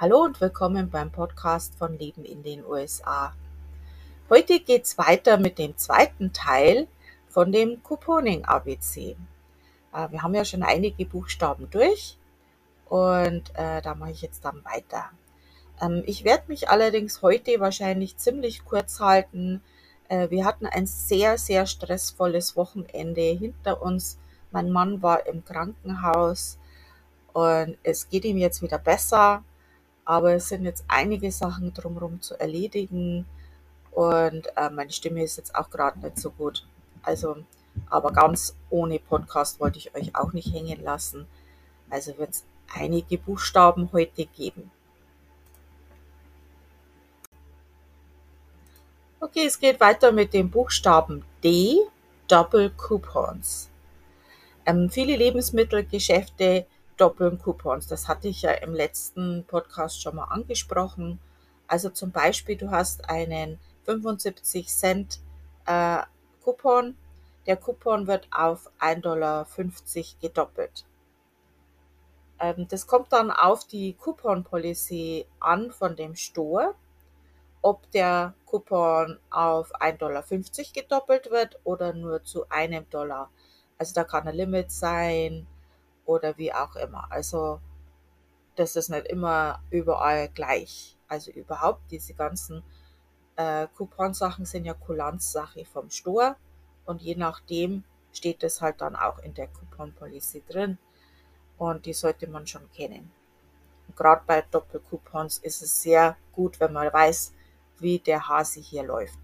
Hallo und willkommen beim Podcast von Leben in den USA. Heute geht es weiter mit dem zweiten Teil von dem Couponing ABC. Äh, wir haben ja schon einige Buchstaben durch und äh, da mache ich jetzt dann weiter. Ähm, ich werde mich allerdings heute wahrscheinlich ziemlich kurz halten. Äh, wir hatten ein sehr, sehr stressvolles Wochenende hinter uns. Mein Mann war im Krankenhaus und es geht ihm jetzt wieder besser aber es sind jetzt einige Sachen drumherum zu erledigen und äh, meine Stimme ist jetzt auch gerade nicht so gut. Also, aber ganz ohne Podcast wollte ich euch auch nicht hängen lassen. Also wird es einige Buchstaben heute geben. Okay, es geht weiter mit dem Buchstaben D, Double Coupons. Ähm, viele Lebensmittelgeschäfte doppeln Coupons. Das hatte ich ja im letzten Podcast schon mal angesprochen. Also zum Beispiel, du hast einen 75 Cent äh, Coupon. Der Coupon wird auf 1,50 Dollar gedoppelt. Ähm, das kommt dann auf die Coupon Policy an von dem Store, ob der Coupon auf 1,50 Dollar gedoppelt wird oder nur zu einem Dollar. Also da kann ein Limit sein, oder wie auch immer. Also das ist nicht immer überall gleich. Also überhaupt diese ganzen äh, Couponsachen sind ja Kulanzsache vom Store und je nachdem steht es halt dann auch in der Coupon Policy drin und die sollte man schon kennen. Gerade bei Doppelcoupons ist es sehr gut, wenn man weiß, wie der Hase hier läuft.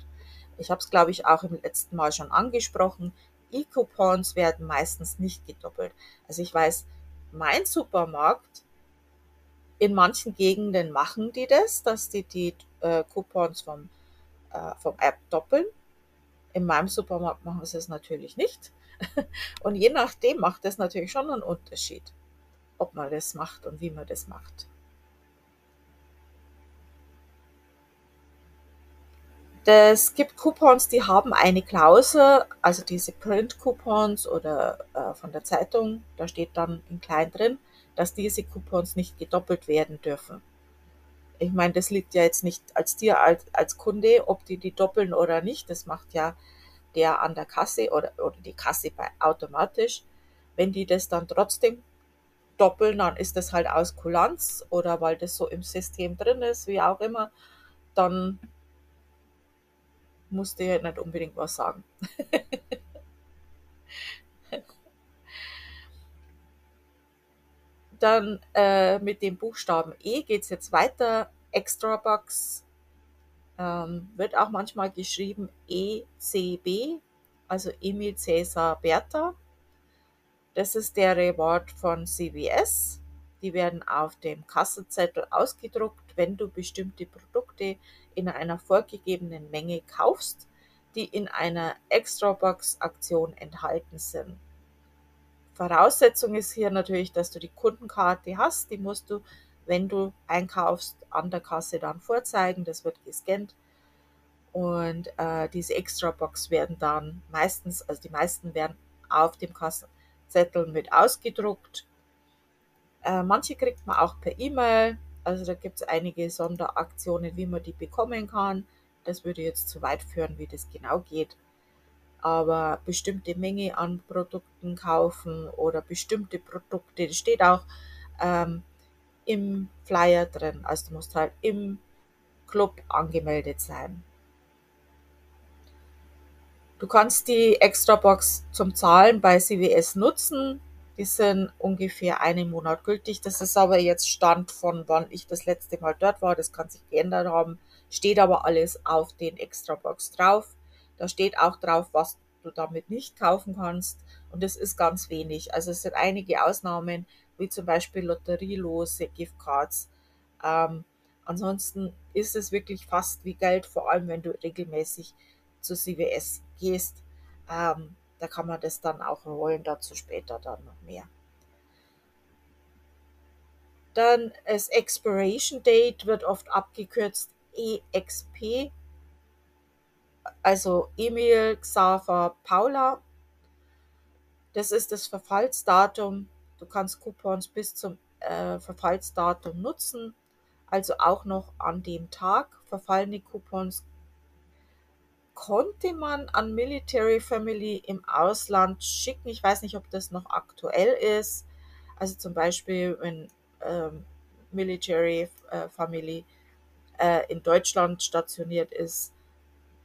Ich habe es, glaube ich, auch im letzten Mal schon angesprochen. E-Coupons werden meistens nicht gedoppelt. Also ich weiß, mein Supermarkt, in manchen Gegenden machen die das, dass die die äh, Coupons vom, äh, vom App doppeln. In meinem Supermarkt machen sie es natürlich nicht. Und je nachdem macht das natürlich schon einen Unterschied, ob man das macht und wie man das macht. Es gibt Coupons, die haben eine Klausel, also diese Print-Coupons oder äh, von der Zeitung, da steht dann in klein drin, dass diese Coupons nicht gedoppelt werden dürfen. Ich meine, das liegt ja jetzt nicht als dir als, als Kunde, ob die die doppeln oder nicht. Das macht ja der an der Kasse oder, oder die Kasse bei automatisch. Wenn die das dann trotzdem doppeln, dann ist das halt aus Kulanz oder weil das so im System drin ist, wie auch immer, dann musste ja nicht unbedingt was sagen. Dann äh, mit dem Buchstaben E geht es jetzt weiter. Extra Box ähm, wird auch manchmal geschrieben ECB, also Emil Cäsar Bertha. Das ist der Reward von CBS. Die werden auf dem Kassenzettel ausgedruckt, wenn du bestimmte Produkte in einer vorgegebenen Menge kaufst, die in einer Extrabox-Aktion enthalten sind. Voraussetzung ist hier natürlich, dass du die Kundenkarte hast. Die musst du, wenn du einkaufst, an der Kasse dann vorzeigen. Das wird gescannt. Und äh, diese Extrabox werden dann meistens, also die meisten werden auf dem Kassenzettel mit ausgedruckt äh, manche kriegt man auch per E-Mail. Also da gibt es einige Sonderaktionen, wie man die bekommen kann. Das würde jetzt zu weit führen, wie das genau geht. Aber bestimmte Menge an Produkten kaufen oder bestimmte Produkte, das steht auch ähm, im Flyer drin. Also du musst halt im Club angemeldet sein. Du kannst die Extrabox zum Zahlen bei CWS nutzen. Die sind ungefähr einen Monat gültig. Das ist aber jetzt Stand von wann ich das letzte Mal dort war. Das kann sich geändert haben. Steht aber alles auf den Extrabox drauf. Da steht auch drauf, was du damit nicht kaufen kannst. Und das ist ganz wenig. Also es sind einige Ausnahmen, wie zum Beispiel lotterielose Giftcards. Ähm, ansonsten ist es wirklich fast wie Geld, vor allem wenn du regelmäßig zu CWS gehst. Ähm, da kann man das dann auch rollen, dazu später dann noch mehr. Dann das Expiration Date wird oft abgekürzt EXP, also Emil, Xaver, Paula. Das ist das Verfallsdatum. Du kannst Coupons bis zum äh, Verfallsdatum nutzen. also auch noch an dem Tag. Verfallene Coupons konnte man an Military Family im Ausland schicken. Ich weiß nicht, ob das noch aktuell ist. Also zum Beispiel, wenn ähm, Military äh, Family äh, in Deutschland stationiert ist,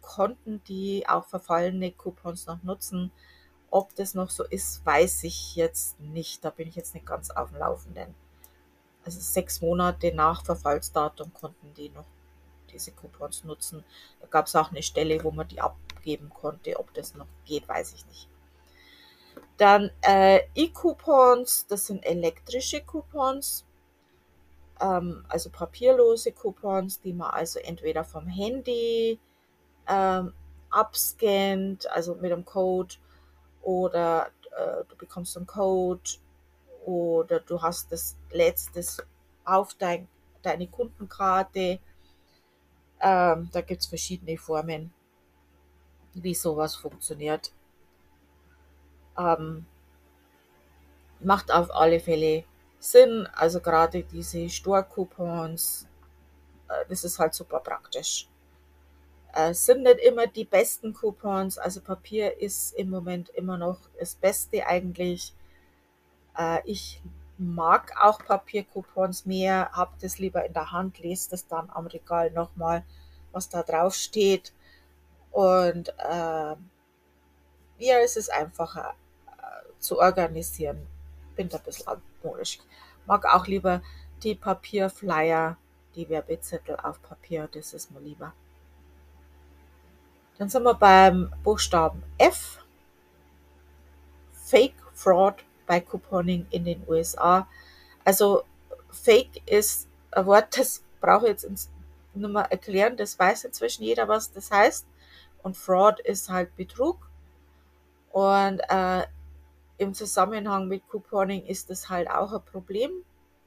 konnten die auch verfallene Coupons noch nutzen. Ob das noch so ist, weiß ich jetzt nicht. Da bin ich jetzt nicht ganz auf dem Laufenden. Also sechs Monate nach Verfallsdatum konnten die noch diese Coupons nutzen. Da gab es auch eine Stelle, wo man die abgeben konnte. Ob das noch geht, weiß ich nicht. Dann äh, E-Coupons, das sind elektrische Coupons, ähm, also papierlose Coupons, die man also entweder vom Handy ähm, abscannt, also mit einem Code, oder äh, du bekommst einen Code, oder du hast das letztes auf dein, deine Kundenkarte. Ähm, da gibt es verschiedene Formen, wie sowas funktioniert. Ähm, macht auf alle Fälle Sinn. Also gerade diese Store-Coupons, äh, das ist halt super praktisch. Äh, sind nicht immer die besten Coupons, also Papier ist im Moment immer noch das Beste eigentlich. Äh, ich mag auch Papiercoupons mehr, habe das lieber in der Hand, lese das dann am Regal nochmal, was da drauf steht. Und äh, ja, es ist einfacher äh, zu organisieren. Bin da ein bisschen altmodisch. Mag auch lieber die Papierflyer, die Werbezettel auf Papier, das ist mir lieber. Dann sind wir beim Buchstaben F. Fake Fraud bei Couponing in den USA. Also Fake ist ein Wort, das brauche ich jetzt nur mal erklären, das weiß inzwischen jeder, was das heißt. Und Fraud ist halt Betrug. Und äh, im Zusammenhang mit Couponing ist das halt auch ein Problem.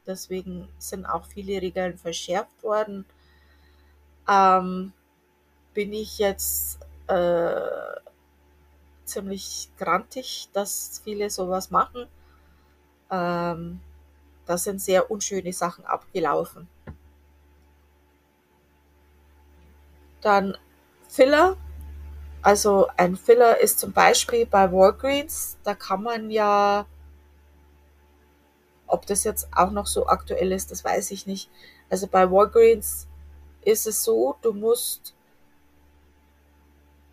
Deswegen sind auch viele Regeln verschärft worden. Ähm, bin ich jetzt äh, ziemlich grantig, dass viele sowas machen. Ähm, da sind sehr unschöne Sachen abgelaufen. Dann Filler. Also ein Filler ist zum Beispiel bei Walgreens, da kann man ja, ob das jetzt auch noch so aktuell ist, das weiß ich nicht. Also bei Walgreens ist es so, du musst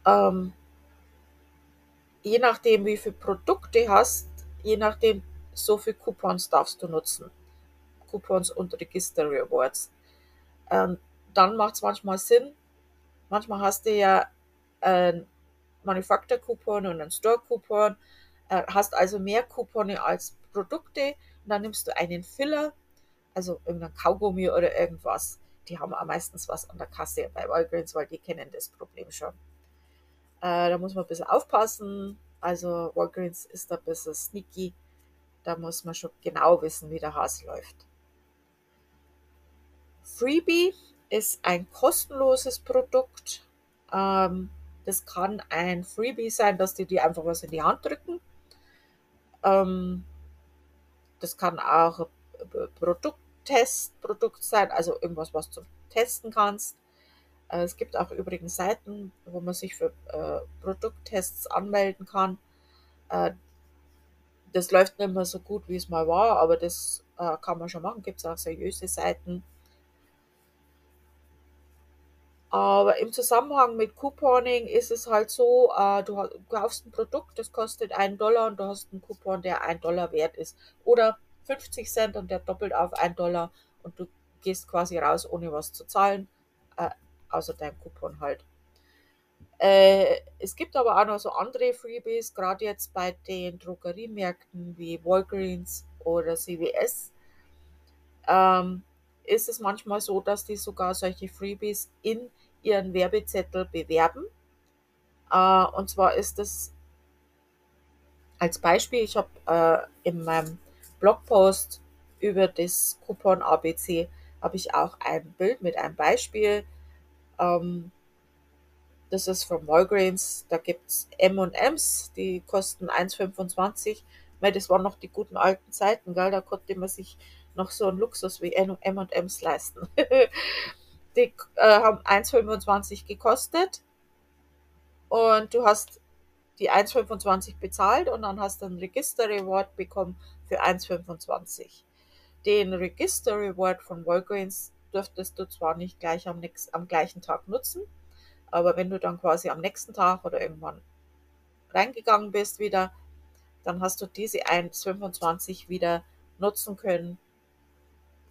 ähm, je nachdem, wie viele Produkte hast, je nachdem, so viele Coupons darfst du nutzen. Coupons und Register Rewards. Ähm, dann macht es manchmal Sinn. Manchmal hast du ja einen Manufacturer-Coupon und einen Store-Coupon. Äh, hast also mehr Coupone als Produkte. Und dann nimmst du einen Filler, also irgendein Kaugummi oder irgendwas. Die haben auch meistens was an der Kasse bei Walgreens, weil die kennen das Problem schon. Äh, da muss man ein bisschen aufpassen. Also Walgreens ist da ein bisschen sneaky. Da muss man schon genau wissen, wie der Hase läuft. Freebie ist ein kostenloses Produkt. Ähm, das kann ein Freebie sein, dass die dir einfach was in die Hand drücken. Ähm, das kann auch ein Produkttestprodukt sein, also irgendwas, was du testen kannst. Äh, es gibt auch übrigens Seiten, wo man sich für äh, Produkttests anmelden kann. Äh, das läuft nicht mehr so gut, wie es mal war, aber das äh, kann man schon machen. Gibt es auch seriöse Seiten. Aber im Zusammenhang mit Couponing ist es halt so, äh, du kaufst ein Produkt, das kostet einen Dollar und du hast einen Coupon, der ein Dollar wert ist. Oder 50 Cent und der doppelt auf einen Dollar und du gehst quasi raus, ohne was zu zahlen. Außer deinem Coupon halt. Äh, es gibt aber auch noch so andere Freebies, gerade jetzt bei den Drogeriemärkten wie Walgreens oder CVS. Ähm, ist es manchmal so, dass die sogar solche Freebies in ihren Werbezettel bewerben. Äh, und zwar ist es als Beispiel, ich habe äh, in meinem Blogpost über das Coupon ABC habe ich auch ein Bild mit einem Beispiel ähm, das ist von Walgreens. Da gibt es M&M's, die kosten 1,25. Das waren noch die guten alten Zeiten, gell? Da konnte man sich noch so einen Luxus wie M&M's leisten. die äh, haben 1,25 gekostet und du hast die 1,25 bezahlt und dann hast du einen Register Reward bekommen für 1,25. Den Register Reward von Walgreens dürftest du zwar nicht gleich am, nächsten, am gleichen Tag nutzen, aber wenn du dann quasi am nächsten Tag oder irgendwann reingegangen bist wieder, dann hast du diese 1,25 wieder nutzen können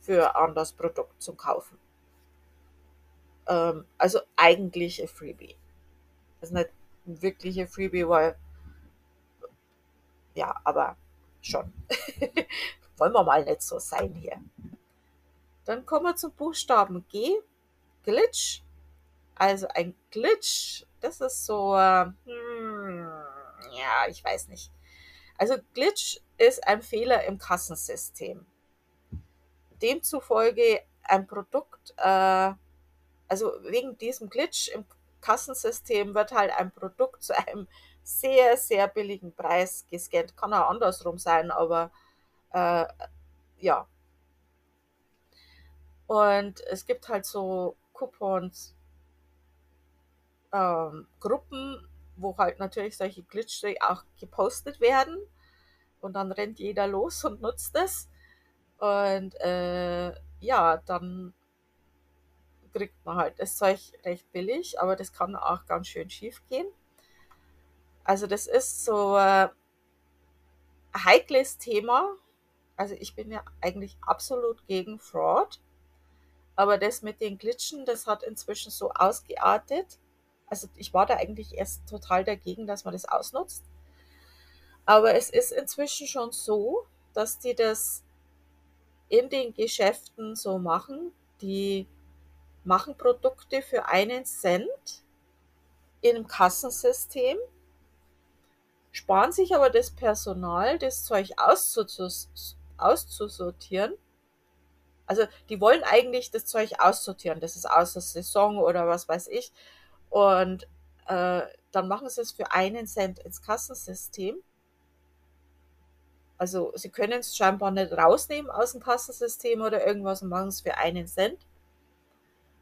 für ein anderes Produkt zum Kaufen. Ähm, also eigentlich ein Freebie. Das ist nicht ein wirklicher Freebie, weil ja, aber schon. Wollen wir mal nicht so sein hier. Dann kommen wir zum Buchstaben G. Glitch. Also ein Glitch, das ist so, hm, ja, ich weiß nicht. Also Glitch ist ein Fehler im Kassensystem. Demzufolge ein Produkt, äh, also wegen diesem Glitch im Kassensystem wird halt ein Produkt zu einem sehr, sehr billigen Preis gescannt. Kann auch andersrum sein, aber äh, ja. Und es gibt halt so Coupons, ähm, Gruppen, wo halt natürlich solche Glitches auch gepostet werden. Und dann rennt jeder los und nutzt es. Und äh, ja, dann kriegt man halt das Zeug recht billig, aber das kann auch ganz schön schief gehen. Also das ist so äh, ein heikles Thema. Also ich bin ja eigentlich absolut gegen Fraud. Aber das mit den Glitchen, das hat inzwischen so ausgeartet. Also ich war da eigentlich erst total dagegen, dass man das ausnutzt. Aber es ist inzwischen schon so, dass die das in den Geschäften so machen. Die machen Produkte für einen Cent einem Kassensystem, sparen sich aber das Personal, das Zeug auszusortieren. Also die wollen eigentlich das Zeug aussortieren, das ist außer Saison oder was weiß ich. Und äh, dann machen sie es für einen Cent ins Kassensystem. Also sie können es scheinbar nicht rausnehmen aus dem Kassensystem oder irgendwas und machen es für einen Cent.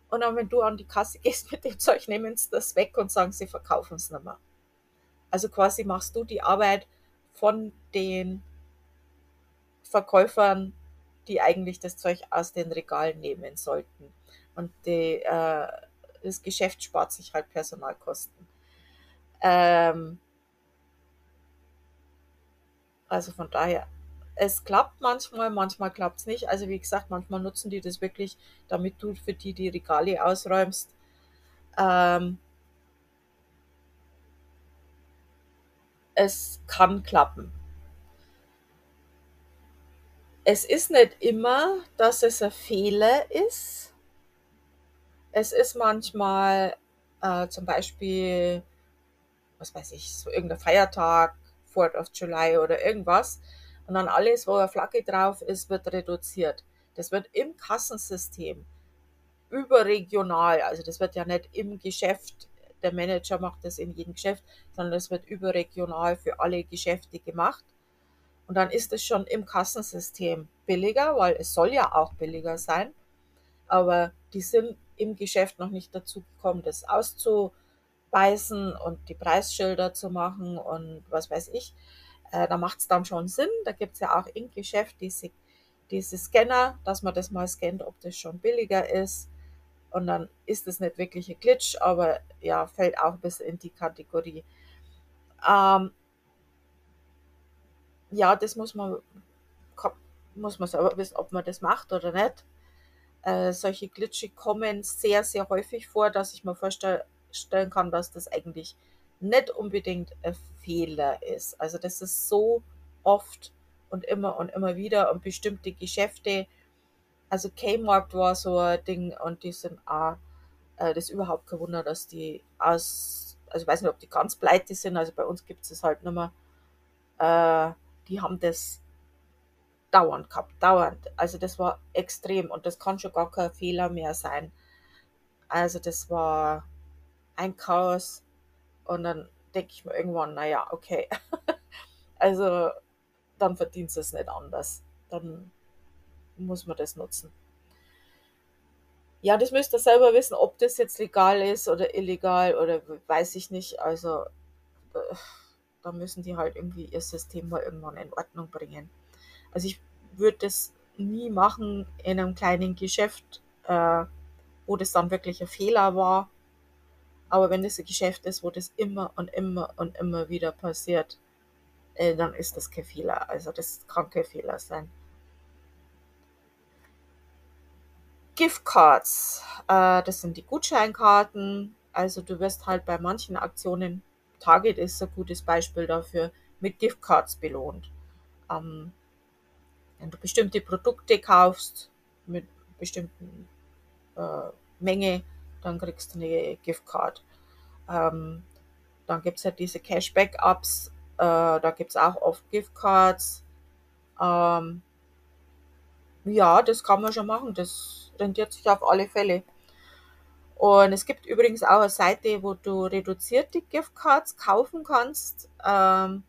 Und dann, wenn du an die Kasse gehst mit dem Zeug, nehmen sie das weg und sagen, sie verkaufen es nicht mehr. Also quasi machst du die Arbeit von den Verkäufern, die eigentlich das Zeug aus den Regalen nehmen sollten. Und die, äh, das Geschäft spart sich halt Personalkosten. Ähm, also von daher, es klappt manchmal, manchmal klappt es nicht. Also wie gesagt, manchmal nutzen die das wirklich, damit du für die die Regale ausräumst. Ähm, es kann klappen. Es ist nicht immer, dass es ein Fehler ist. Es ist manchmal äh, zum Beispiel, was weiß ich, so irgendein Feiertag, 4th of July oder irgendwas. Und dann alles, wo eine Flagge drauf ist, wird reduziert. Das wird im Kassensystem überregional, also das wird ja nicht im Geschäft, der Manager macht das in jedem Geschäft, sondern das wird überregional für alle Geschäfte gemacht. Und dann ist es schon im Kassensystem billiger, weil es soll ja auch billiger sein. Aber die sind im Geschäft noch nicht dazu gekommen, das auszuweisen und die Preisschilder zu machen und was weiß ich. Äh, da macht es dann schon Sinn. Da gibt es ja auch im Geschäft diese, diese Scanner, dass man das mal scannt, ob das schon billiger ist. Und dann ist es nicht wirklich ein Glitch, aber ja, fällt auch ein bisschen in die Kategorie. Ähm, ja, das muss man, muss man selber wissen, ob man das macht oder nicht. Äh, solche Glitche kommen sehr, sehr häufig vor, dass ich mir vorstellen kann, dass das eigentlich nicht unbedingt ein Fehler ist. Also das ist so oft und immer und immer wieder und bestimmte Geschäfte, also Kmart war so ein Ding und die sind auch, äh, das ist überhaupt kein Wunder, dass die aus, also ich weiß nicht, ob die ganz pleite sind, also bei uns gibt es halt nicht mehr, äh, die haben das dauernd gehabt, dauernd. Also das war extrem und das kann schon gar kein Fehler mehr sein. Also das war ein Chaos und dann denke ich mir irgendwann, naja, okay. also dann verdienst du es nicht anders. Dann muss man das nutzen. Ja, das müsst ihr selber wissen, ob das jetzt legal ist oder illegal oder weiß ich nicht. Also äh, da müssen die halt irgendwie ihr System mal irgendwann in Ordnung bringen. Also ich würde das nie machen in einem kleinen Geschäft, äh, wo das dann wirklich ein Fehler war. Aber wenn das ein Geschäft ist, wo das immer und immer und immer wieder passiert, äh, dann ist das kein Fehler. Also das kann kein Fehler sein. Giftcards, äh, das sind die Gutscheinkarten. Also du wirst halt bei manchen Aktionen, Target ist ein gutes Beispiel dafür, mit Giftcards belohnt. Ähm, wenn du bestimmte Produkte kaufst mit bestimmten äh, Menge, dann kriegst du eine Giftcard. Ähm, dann gibt es ja diese Cashback-Ups, äh, da gibt es auch oft Giftcards. Ähm, ja, das kann man schon machen, das rentiert sich auf alle Fälle. Und es gibt übrigens auch eine Seite, wo du reduzierte Giftcards kaufen kannst. Ähm,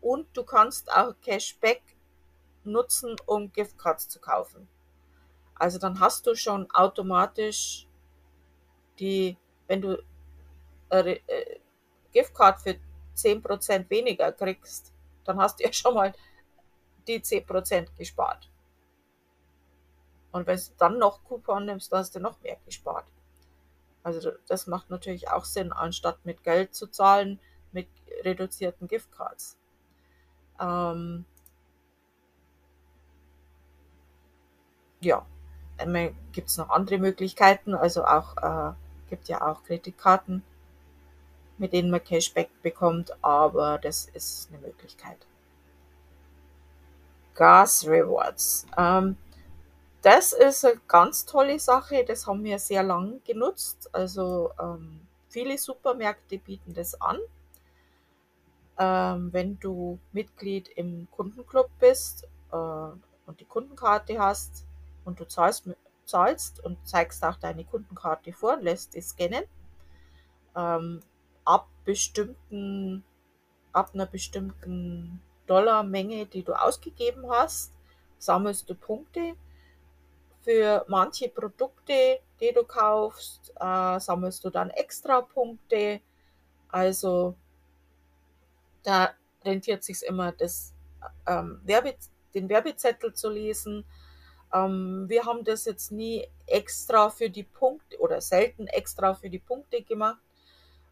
und du kannst auch Cashback nutzen, um Giftcards zu kaufen. Also dann hast du schon automatisch die, wenn du äh, Giftcard für 10% weniger kriegst, dann hast du ja schon mal die 10% gespart. Und wenn du dann noch Coupon nimmst, hast du noch mehr gespart. Also das macht natürlich auch Sinn, anstatt mit Geld zu zahlen, mit reduzierten Giftcards. Ähm, ja, gibt es noch andere Möglichkeiten. Also auch äh, gibt ja auch Kreditkarten, mit denen man Cashback bekommt, aber das ist eine Möglichkeit. Gas Rewards. Ähm, das ist eine ganz tolle Sache. Das haben wir sehr lang genutzt. Also ähm, viele Supermärkte bieten das an. Ähm, wenn du Mitglied im Kundenclub bist äh, und die Kundenkarte hast, und du zahlst, zahlst und zeigst auch deine Kundenkarte vor und lässt die scannen. Ähm, ab bestimmten, ab einer bestimmten Dollarmenge, die du ausgegeben hast, sammelst du Punkte. Für manche Produkte, die du kaufst, äh, sammelst du dann extra Punkte. Also da rentiert sich immer, das, ähm, Werbe, den Werbezettel zu lesen ähm, wir haben das jetzt nie extra für die Punkte oder selten extra für die Punkte gemacht,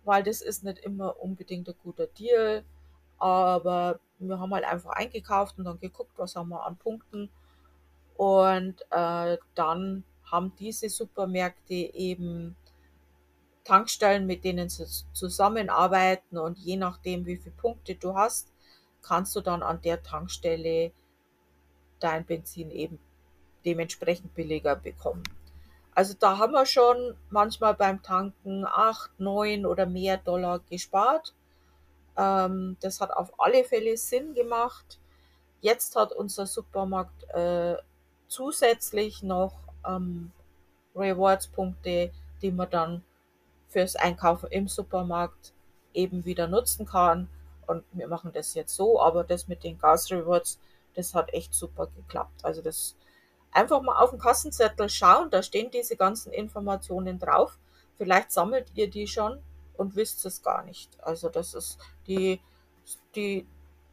weil das ist nicht immer unbedingt ein guter Deal. Aber wir haben halt einfach eingekauft und dann geguckt, was haben wir an Punkten. Und äh, dann haben diese Supermärkte eben Tankstellen, mit denen sie zusammenarbeiten und je nachdem, wie viele Punkte du hast, kannst du dann an der Tankstelle dein Benzin eben dementsprechend billiger bekommen. Also da haben wir schon manchmal beim Tanken 8, 9 oder mehr Dollar gespart. Ähm, das hat auf alle Fälle Sinn gemacht. Jetzt hat unser Supermarkt äh, zusätzlich noch ähm, Rewards-Punkte, die man dann fürs Einkaufen im Supermarkt eben wieder nutzen kann. Und wir machen das jetzt so, aber das mit den Gas Rewards, das hat echt super geklappt. Also das einfach mal auf den Kassenzettel schauen, da stehen diese ganzen Informationen drauf. Vielleicht sammelt ihr die schon und wisst es gar nicht. Also das ist, die, die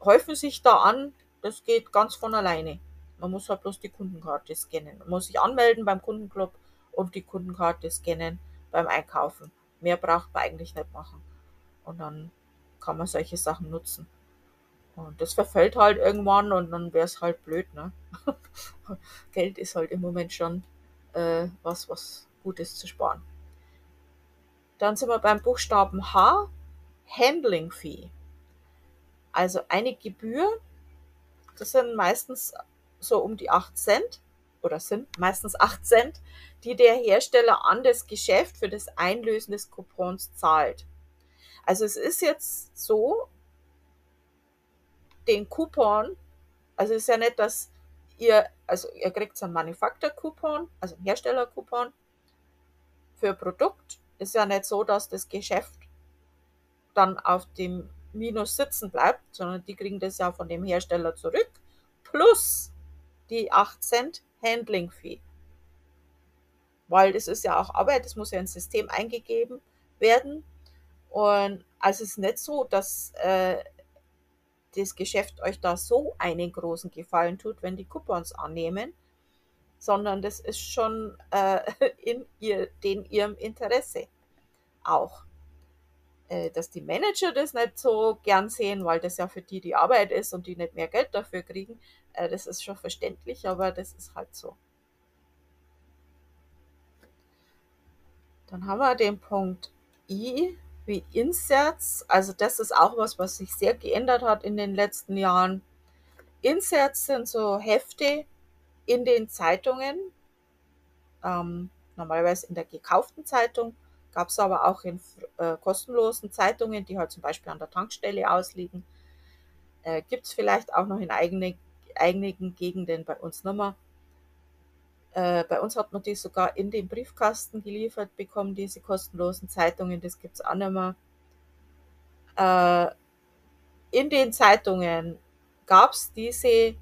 häufen sich da an, das geht ganz von alleine. Man muss halt bloß die Kundenkarte scannen. Man muss sich anmelden beim Kundenclub und die Kundenkarte scannen beim Einkaufen. Mehr braucht man eigentlich nicht machen. Und dann kann man solche Sachen nutzen. Und das verfällt halt irgendwann und dann wäre es halt blöd, ne? Geld ist halt im Moment schon äh, was, was gut ist zu sparen. Dann sind wir beim Buchstaben H, Handling Fee. Also eine Gebühr, das sind meistens so um die 8 Cent oder sind meistens 8 Cent, die der Hersteller an das Geschäft für das Einlösen des Coupons zahlt. Also es ist jetzt so, den Coupon, also es ist ja nicht, dass ihr, also ihr kriegt einen Manufaktur-Coupon, also einen Hersteller-Coupon für Produkt. Ist ja nicht so, dass das Geschäft dann auf dem Minus sitzen bleibt, sondern die kriegen das ja von dem Hersteller zurück. Plus die 8 Cent Handling Fee. Weil das ist ja auch Arbeit, das muss ja ins System eingegeben werden. Und also es ist nicht so, dass äh, das Geschäft euch da so einen großen Gefallen tut, wenn die Coupons annehmen, sondern das ist schon äh, in ihr, den ihrem Interesse auch. Äh, dass die Manager das nicht so gern sehen, weil das ja für die die Arbeit ist und die nicht mehr Geld dafür kriegen, äh, das ist schon verständlich, aber das ist halt so. Dann haben wir den Punkt I wie Inserts. Also das ist auch was, was sich sehr geändert hat in den letzten Jahren. Inserts sind so Hefte in den Zeitungen, ähm, normalerweise in der gekauften Zeitung, gab es aber auch in äh, kostenlosen Zeitungen, die halt zum Beispiel an der Tankstelle ausliegen. Äh, Gibt es vielleicht auch noch in eigene, einigen Gegenden bei uns nochmal. Äh, bei uns hat man die sogar in den Briefkasten geliefert bekommen, diese kostenlosen Zeitungen. Das gibt es auch nicht mehr. Äh, in den Zeitungen gab es diese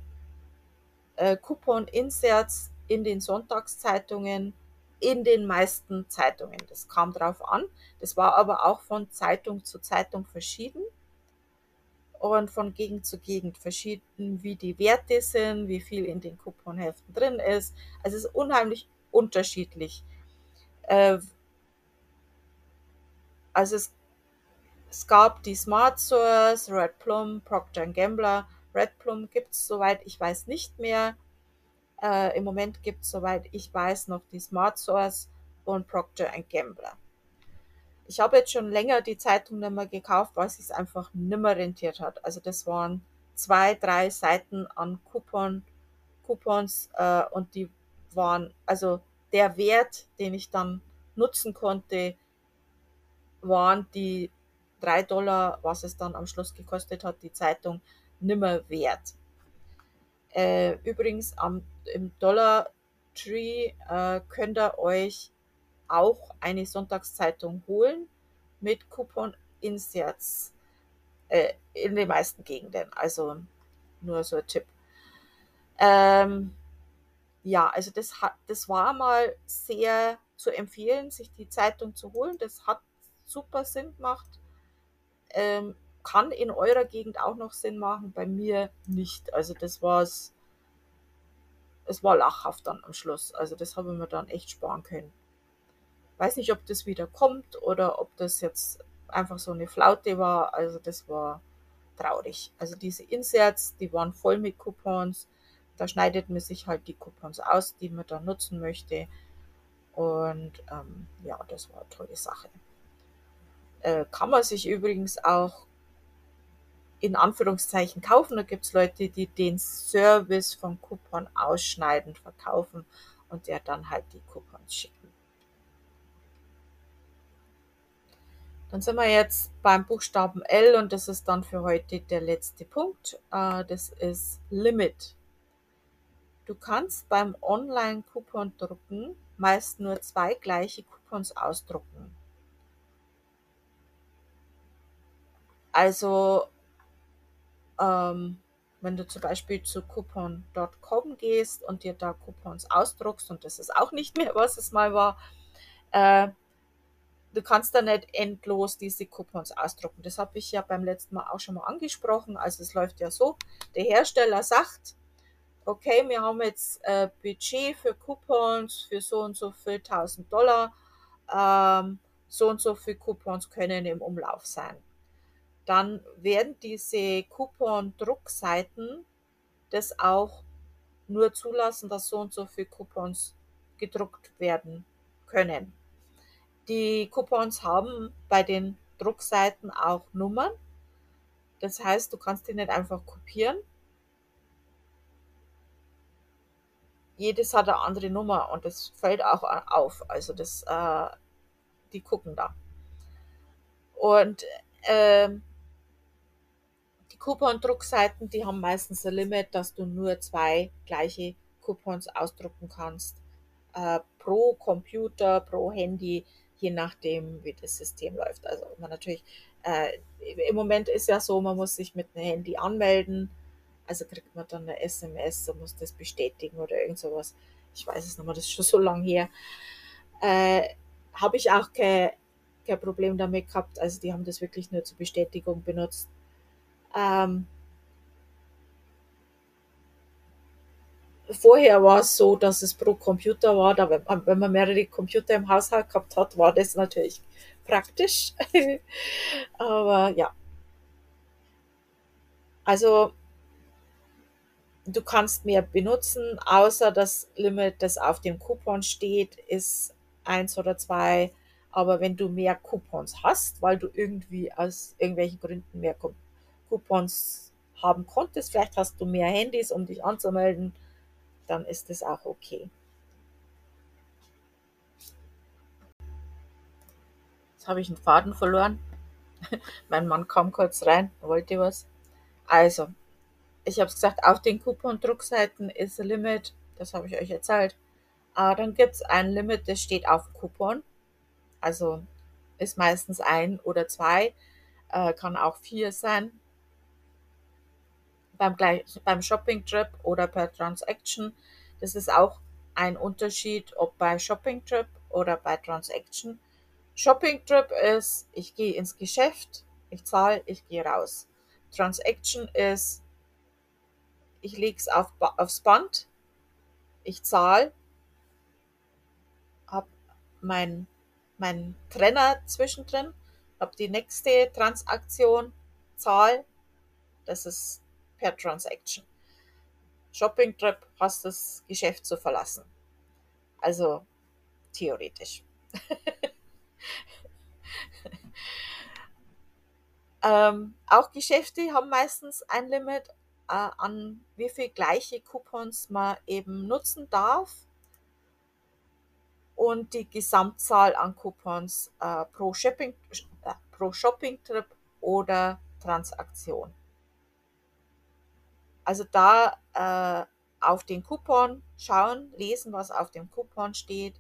äh, Coupon-Inserts in den Sonntagszeitungen, in den meisten Zeitungen. Das kam drauf an. Das war aber auch von Zeitung zu Zeitung verschieden und von Gegend zu Gegend verschieden, wie die Werte sind, wie viel in den Couponheften drin ist. Also es ist unheimlich unterschiedlich. Äh, also es, es gab die Smart Source, Red Plum, Procter Gambler. Red Plum gibt es, soweit ich weiß, nicht mehr. Äh, Im Moment gibt es, soweit ich weiß, noch die Smart Source und Procter Gambler. Ich habe jetzt schon länger die Zeitung nicht mehr gekauft, weil es sich einfach nimmer rentiert hat. Also das waren zwei, drei Seiten an Coupon, Coupons äh, und die waren, also der Wert, den ich dann nutzen konnte, waren die drei Dollar, was es dann am Schluss gekostet hat, die Zeitung, nimmer wert. Äh, übrigens am, im Dollar Tree äh, könnt ihr euch auch eine Sonntagszeitung holen mit Coupon-Inserts äh, in den meisten Gegenden. Also nur so ein Tipp. Ähm, ja, also das, hat, das war mal sehr zu empfehlen, sich die Zeitung zu holen. Das hat super Sinn gemacht. Ähm, kann in eurer Gegend auch noch Sinn machen, bei mir nicht. Also das war es, es war lachhaft dann am Schluss. Also das habe ich mir dann echt sparen können. Weiß nicht, ob das wieder kommt oder ob das jetzt einfach so eine Flaute war. Also das war traurig. Also diese Inserts, die waren voll mit Coupons. Da schneidet man sich halt die Coupons aus, die man dann nutzen möchte. Und ähm, ja, das war eine tolle Sache. Äh, kann man sich übrigens auch in Anführungszeichen kaufen. Da gibt es Leute, die den Service vom Coupon ausschneiden, verkaufen und der dann halt die Coupons schicken. Dann sind wir jetzt beim Buchstaben L und das ist dann für heute der letzte Punkt. Äh, das ist Limit. Du kannst beim Online-Coupon drucken meist nur zwei gleiche Coupons ausdrucken. Also, ähm, wenn du zum Beispiel zu coupon.com gehst und dir da Coupons ausdruckst, und das ist auch nicht mehr, was es mal war, äh, du kannst da nicht endlos diese Coupons ausdrucken. Das habe ich ja beim letzten Mal auch schon mal angesprochen. Also es läuft ja so, der Hersteller sagt, okay, wir haben jetzt äh, Budget für Coupons für so und so viel 1000 Dollar. Ähm, so und so viele Coupons können im Umlauf sein. Dann werden diese Coupon-Druckseiten das auch nur zulassen, dass so und so viele Coupons gedruckt werden können. Die Coupons haben bei den Druckseiten auch Nummern. Das heißt, du kannst die nicht einfach kopieren. Jedes hat eine andere Nummer und das fällt auch auf. Also das, äh, die gucken da. Und äh, die Coupon-Druckseiten, die haben meistens ein Limit, dass du nur zwei gleiche Coupons ausdrucken kannst. Äh, pro Computer, pro Handy je nachdem, wie das System läuft. Also man natürlich, äh, im Moment ist ja so, man muss sich mit einem Handy anmelden. Also kriegt man dann eine SMS und muss das bestätigen oder irgend sowas. Ich weiß es mehr, das ist schon so lange her. Äh, Habe ich auch kein, kein Problem damit gehabt. Also die haben das wirklich nur zur Bestätigung benutzt. Ähm, vorher war es so, dass es pro Computer war, da wenn man, mehrere Computer im Haushalt gehabt hat, war das natürlich praktisch. Aber ja. Also du kannst mehr benutzen, außer das Limit, das auf dem Coupon steht, ist eins oder zwei. Aber wenn du mehr Coupons hast, weil du irgendwie aus irgendwelchen Gründen mehr Coupons haben konntest, vielleicht hast du mehr Handys, um dich anzumelden, dann ist es auch okay. Jetzt habe ich einen Faden verloren. mein Mann kam kurz rein, wollte was. Also, ich habe es gesagt, auf den Coupon-Druckseiten ist ein Limit, das habe ich euch erzählt. Äh, dann gibt es ein Limit, das steht auf Coupon. Also ist meistens ein oder zwei, äh, kann auch vier sein. Beim, beim Shopping-Trip oder per Transaction. Das ist auch ein Unterschied, ob bei Shopping-Trip oder bei Transaction. Shopping-Trip ist, ich gehe ins Geschäft, ich zahle, ich gehe raus. Transaction ist, ich lege es auf, aufs Band, ich zahle, habe mein, mein Trenner zwischendrin, habe die nächste Transaktion, zahl, das ist per Transaction. Shopping Trip hast das Geschäft zu verlassen. Also theoretisch. ähm, auch Geschäfte haben meistens ein Limit äh, an wie viel gleiche Coupons man eben nutzen darf und die Gesamtzahl an Coupons äh, pro, Shopping, äh, pro Shopping-Trip oder Transaktion. Also da äh, auf den Coupon schauen, lesen, was auf dem Coupon steht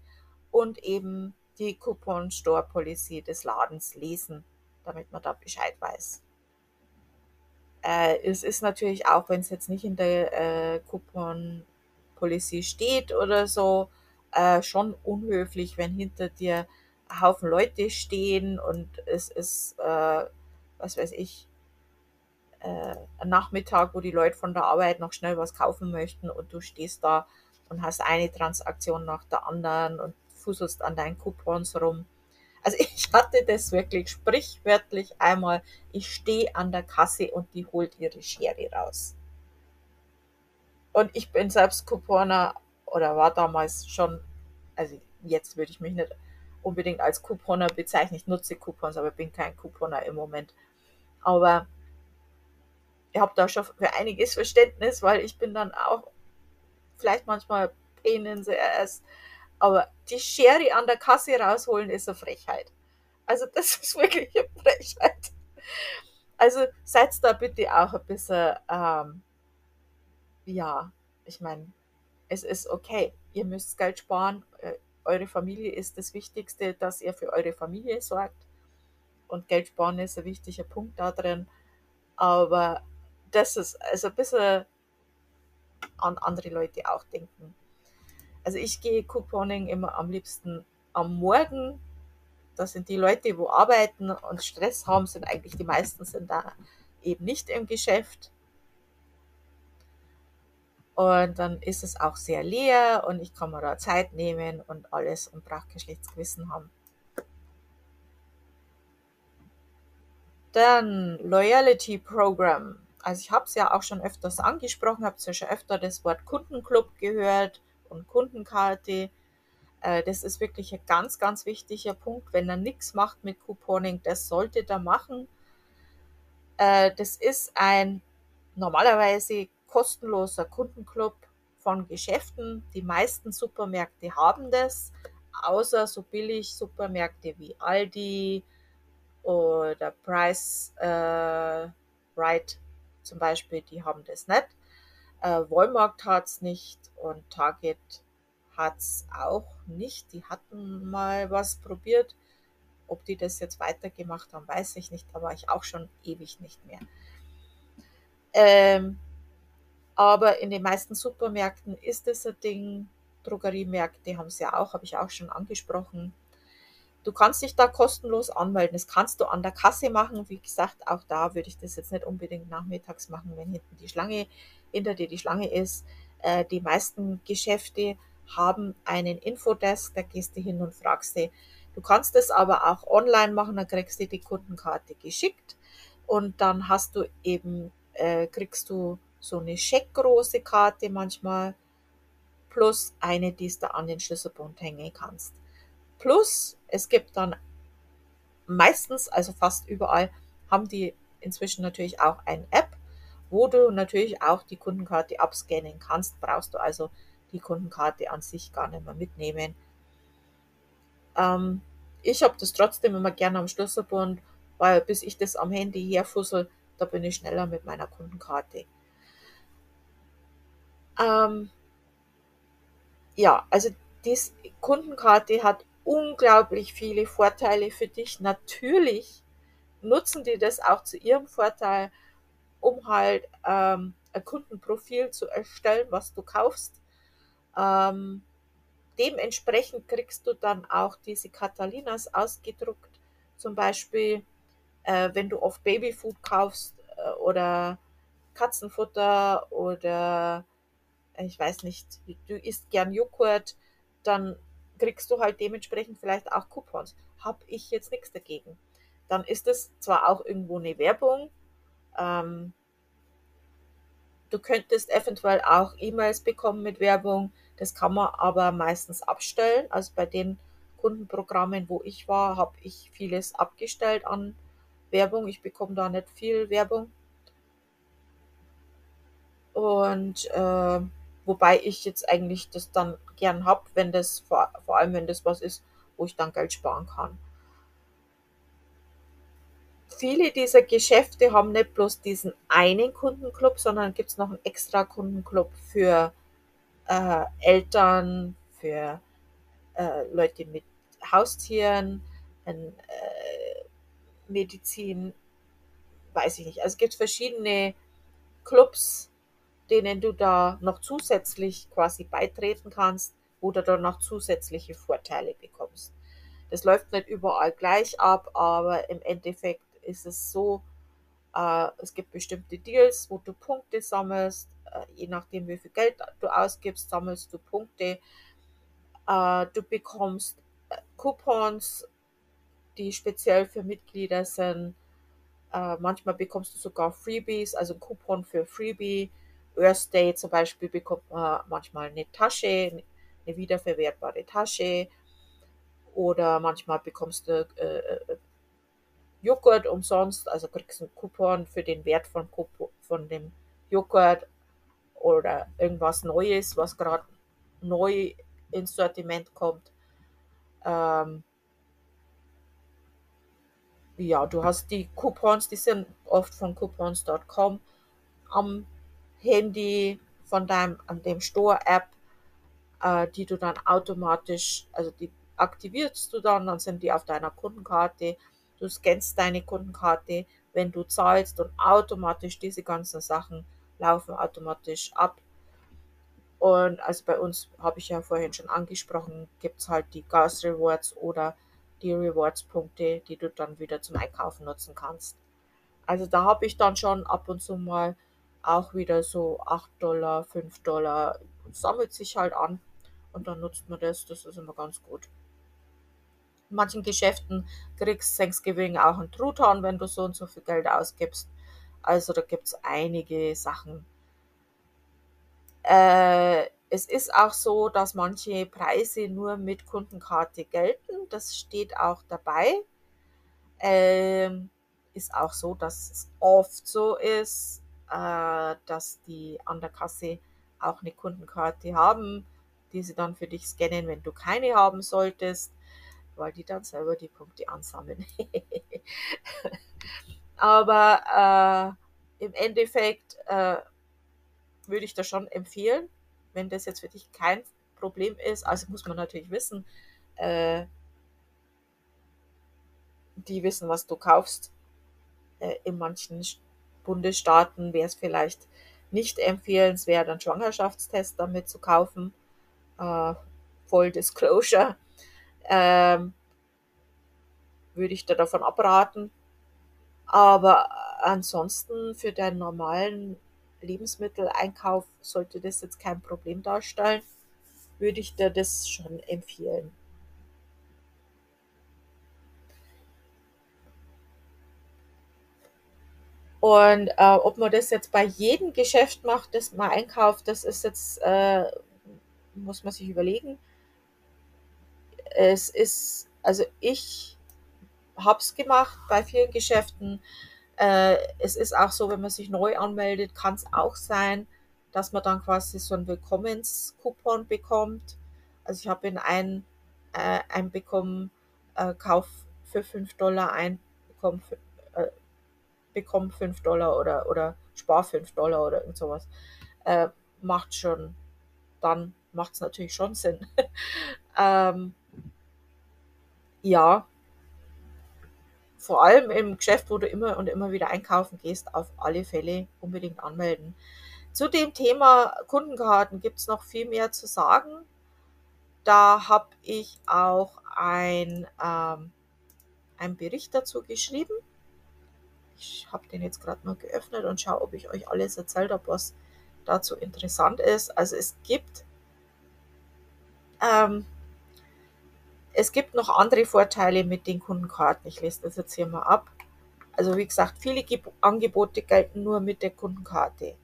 und eben die Coupon Store Policy des Ladens lesen, damit man da Bescheid weiß. Äh, es ist natürlich auch, wenn es jetzt nicht in der äh, Coupon Policy steht oder so, äh, schon unhöflich, wenn hinter dir ein Haufen Leute stehen und es ist, äh, was weiß ich, äh, Nachmittag, wo die Leute von der Arbeit noch schnell was kaufen möchten und du stehst da und hast eine Transaktion nach der anderen und fuselst an deinen Coupons rum. Also ich hatte das wirklich sprichwörtlich einmal. Ich stehe an der Kasse und die holt ihre Schere raus. Und ich bin selbst Couponer oder war damals schon, also jetzt würde ich mich nicht unbedingt als Couponer bezeichnen. Ich nutze Coupons, aber bin kein Couponer im Moment. Aber ich habe da schon für einiges Verständnis, weil ich bin dann auch vielleicht manchmal in the ass. Aber die Schere an der Kasse rausholen ist eine Frechheit. Also das ist wirklich eine Frechheit. Also seid da bitte auch ein bisschen, ähm, ja, ich meine, es ist okay. Ihr müsst Geld sparen. Äh, eure Familie ist das Wichtigste, dass ihr für eure Familie sorgt. Und Geld sparen ist ein wichtiger Punkt da drin. Aber das ist also ein bisschen an andere Leute auch denken. Also ich gehe Couponing immer am liebsten am Morgen. Das sind die Leute, wo arbeiten und Stress haben, sind eigentlich die meisten sind da eben nicht im Geschäft. Und dann ist es auch sehr leer und ich kann mir da Zeit nehmen und alles und brauche kein schlechtes Gewissen haben. Dann Loyalty Program. Also ich habe es ja auch schon öfters angesprochen, habt ja schon öfter das Wort Kundenclub gehört und Kundenkarte. Äh, das ist wirklich ein ganz, ganz wichtiger Punkt. Wenn er nichts macht mit Couponing, das sollte er machen. Äh, das ist ein normalerweise kostenloser Kundenclub von Geschäften. Die meisten Supermärkte haben das, außer so billig Supermärkte wie Aldi oder Price äh, Right zum Beispiel, die haben das nicht. Äh, Walmart hat es nicht und Target hat es auch nicht. Die hatten mal was probiert. Ob die das jetzt weitergemacht haben, weiß ich nicht, aber ich auch schon ewig nicht mehr. Ähm, Aber in den meisten Supermärkten ist es ein Ding. Drogeriemärkte haben es ja auch, habe ich auch schon angesprochen. Du kannst dich da kostenlos anmelden. Das kannst du an der Kasse machen. Wie gesagt, auch da würde ich das jetzt nicht unbedingt nachmittags machen, wenn hinten die Schlange, hinter dir die Schlange ist. Äh, die meisten Geschäfte haben einen Infodesk, da gehst du hin und fragst sie. Du kannst es aber auch online machen, dann kriegst du die Kundenkarte geschickt und dann hast du eben, äh, kriegst du so eine scheckgroße Karte manchmal plus eine, die du an den Schlüsselbund hängen kannst. Plus, es gibt dann meistens, also fast überall, haben die inzwischen natürlich auch eine App, wo du natürlich auch die Kundenkarte abscannen kannst. Brauchst du also die Kundenkarte an sich gar nicht mehr mitnehmen. Ähm, ich habe das trotzdem immer gerne am Schlüsselbund, weil bis ich das am Handy herfussel, da bin ich schneller mit meiner Kundenkarte. Ähm, ja, also die Kundenkarte hat unglaublich viele Vorteile für dich. Natürlich nutzen die das auch zu ihrem Vorteil, um halt ähm, ein Kundenprofil zu erstellen, was du kaufst. Ähm, dementsprechend kriegst du dann auch diese Catalinas ausgedruckt. Zum Beispiel, äh, wenn du auf Babyfood kaufst äh, oder Katzenfutter oder äh, ich weiß nicht, du isst gern Joghurt, dann kriegst du halt dementsprechend vielleicht auch Coupons. Hab ich jetzt nichts dagegen. Dann ist es zwar auch irgendwo eine Werbung, ähm, du könntest eventuell auch E-Mails bekommen mit Werbung, das kann man aber meistens abstellen. Also bei den Kundenprogrammen, wo ich war, habe ich vieles abgestellt an Werbung. Ich bekomme da nicht viel Werbung. Und äh, wobei ich jetzt eigentlich das dann gern habe, wenn das vor, vor allem wenn das was ist, wo ich dann Geld sparen kann. Viele dieser Geschäfte haben nicht bloß diesen einen Kundenclub, sondern gibt es noch einen extra Kundenclub für äh, Eltern, für äh, Leute mit Haustieren, äh, Medizin, weiß ich nicht. Also es gibt verschiedene Clubs, denen du da noch zusätzlich quasi beitreten kannst, wo du noch zusätzliche Vorteile bekommst. Das läuft nicht überall gleich ab, aber im Endeffekt ist es so, äh, es gibt bestimmte Deals, wo du Punkte sammelst äh, je nachdem wie viel Geld du ausgibst, sammelst du Punkte. Äh, du bekommst äh, Coupons, die speziell für Mitglieder sind. manchmal bekommst du sogar Freebies, also Coupon für Freebie. Earth Day zum Beispiel bekommt man manchmal eine Tasche, eine wiederverwertbare Tasche. Oder manchmal bekommst du äh, Joghurt umsonst, also kriegst du einen Coupon für den Wert von, von dem Joghurt oder irgendwas Neues, was gerade neu ins Sortiment kommt. Ähm, ja, du hast die Coupons, die sind oft von coupons.com am Handy von deinem, an dem Store-App, äh, die du dann automatisch, also die aktivierst du dann, dann sind die auf deiner Kundenkarte. Du scannst deine Kundenkarte, wenn du zahlst und automatisch diese ganzen Sachen laufen automatisch ab. Und also bei uns, habe ich ja vorhin schon angesprochen, gibt es halt die Gas Rewards oder die Rewards-Punkte, die du dann wieder zum Einkaufen nutzen kannst. Also da habe ich dann schon ab und zu mal auch wieder so 8 Dollar, 5 Dollar, sammelt sich halt an und dann nutzt man das, das ist immer ganz gut. In manchen Geschäften kriegst Thanksgiving auch ein Truthahn, wenn du so und so viel Geld ausgibst. Also da gibt es einige Sachen. Äh, es ist auch so, dass manche Preise nur mit Kundenkarte gelten. Das steht auch dabei. Ähm, ist auch so, dass es oft so ist, äh, dass die an der Kasse auch eine Kundenkarte haben, die sie dann für dich scannen, wenn du keine haben solltest, weil die dann selber die Punkte ansammeln. Aber äh, im Endeffekt äh, würde ich das schon empfehlen, wenn das jetzt für dich kein Problem ist. Also muss man natürlich wissen, äh, die wissen, was du kaufst. Äh, in manchen Bundesstaaten wäre es vielleicht nicht empfehlenswert, einen Schwangerschaftstest damit zu kaufen. Äh, Full Disclosure. Ähm, würde ich da davon abraten. Aber ansonsten für deinen normalen Lebensmitteleinkauf sollte das jetzt kein Problem darstellen, würde ich dir das schon empfehlen. Und äh, ob man das jetzt bei jedem Geschäft macht, das man einkauft, das ist jetzt, äh, muss man sich überlegen. Es ist, also ich habe es gemacht bei vielen Geschäften. Äh, es ist auch so, wenn man sich neu anmeldet, kann es auch sein, dass man dann quasi so einen Willkommenscoupon bekommt. Also ich habe in ein, äh, ein bekommen, äh, Kauf für 5 Dollar ein, bekommen für, bekomm 5 Dollar oder, oder spar 5 Dollar oder irgend sowas. Äh, macht schon, dann macht es natürlich schon Sinn. ähm, ja, vor allem im Geschäft, wo du immer und immer wieder einkaufen gehst, auf alle Fälle unbedingt anmelden. Zu dem Thema Kundenkarten gibt es noch viel mehr zu sagen. Da habe ich auch ein, ähm, einen Bericht dazu geschrieben. Ich habe den jetzt gerade mal geöffnet und schaue, ob ich euch alles erzählt habe, was dazu interessant ist. Also es gibt ähm, es gibt noch andere Vorteile mit den Kundenkarten. Ich lese das jetzt hier mal ab. Also wie gesagt, viele Angebote gelten nur mit der Kundenkarte.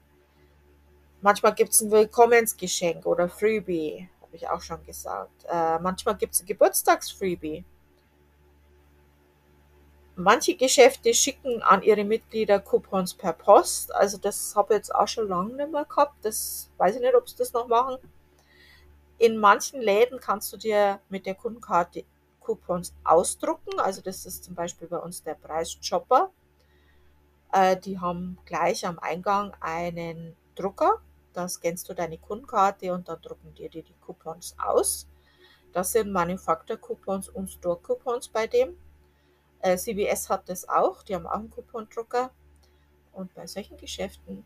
Manchmal gibt es ein Willkommensgeschenk oder Freebie, habe ich auch schon gesagt. Äh, manchmal gibt es ein Geburtstagsfreebie. Manche Geschäfte schicken an ihre Mitglieder Coupons per Post. Also das habe ich jetzt auch schon lange nicht mehr gehabt. Das weiß ich nicht, ob sie das noch machen. In manchen Läden kannst du dir mit der Kundenkarte Coupons ausdrucken. Also das ist zum Beispiel bei uns der Preisshopper. Äh, die haben gleich am Eingang einen Drucker. Da scannst du deine Kundenkarte und dann drucken dir die, die Coupons aus. Das sind Manufaktur-Coupons und Store-Coupons bei dem. Äh, CBS hat das auch, die haben auch einen Coupon-Drucker. Und bei solchen Geschäften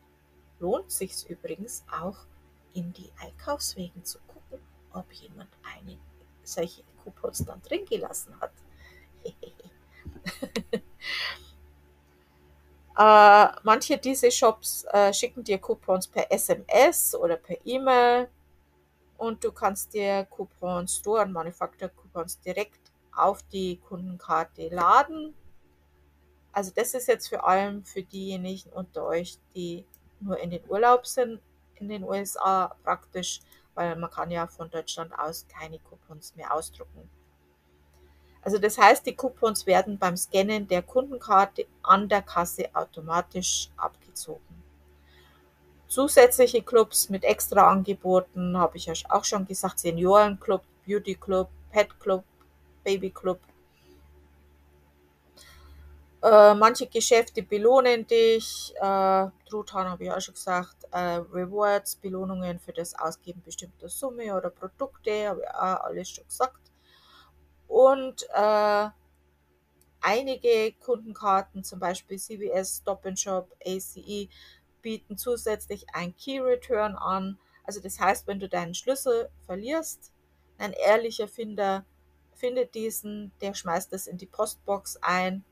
lohnt sich übrigens auch, in die Einkaufswegen zu gucken, ob jemand eine solche Coupons dann drin gelassen hat. äh, manche dieser Shops äh, schicken dir Coupons per SMS oder per E-Mail und du kannst dir Coupons, Store- und Manufaktur-Coupons direkt auf die Kundenkarte laden. Also das ist jetzt vor allem für diejenigen unter euch, die nur in den Urlaub sind in den USA praktisch, weil man kann ja von Deutschland aus keine Coupons mehr ausdrucken. Also das heißt, die Coupons werden beim Scannen der Kundenkarte an der Kasse automatisch abgezogen. Zusätzliche Clubs mit extra Angeboten habe ich ja auch schon gesagt, Seniorenclub, Beauty Club, Pet Club, Baby Club, äh, manche Geschäfte belohnen dich. Äh, Truthahn habe ich auch schon gesagt. Äh, Rewards, Belohnungen für das Ausgeben bestimmter Summe oder Produkte, habe ich auch alles schon gesagt. Und äh, einige Kundenkarten, zum Beispiel CVS, Stop Shop, ACE, bieten zusätzlich ein Key Return an. Also das heißt, wenn du deinen Schlüssel verlierst, ein ehrlicher Finder findet diesen, der schmeißt es in die Postbox ein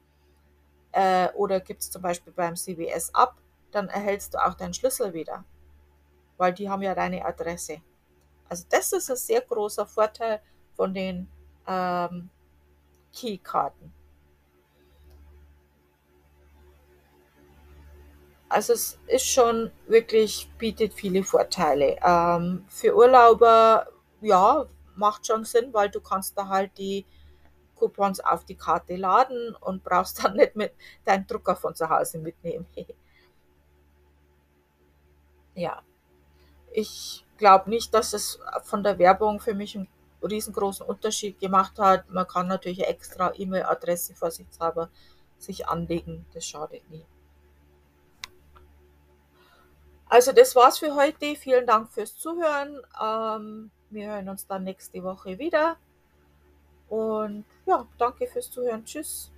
äh, oder gibt es zum Beispiel beim CBS ab, dann erhältst du auch deinen Schlüssel wieder, weil die haben ja deine Adresse. Also das ist ein sehr großer Vorteil von den ähm, Keykarten. Also es ist schon wirklich, bietet viele Vorteile. Ähm, für Urlauber, ja, macht schon Sinn, weil du kannst da halt die Coupons auf die Karte laden und brauchst dann nicht mit deinem Drucker von zu Hause mitnehmen. ja, ich glaube nicht, dass es von der Werbung für mich einen riesengroßen Unterschied gemacht hat. Man kann natürlich extra E-Mail-Adresse vorsichtshalber sich anlegen, das schadet nie. Also das war's für heute. Vielen Dank fürs Zuhören. Ähm, wir hören uns dann nächste Woche wieder. Und ja, danke fürs Zuhören. Tschüss.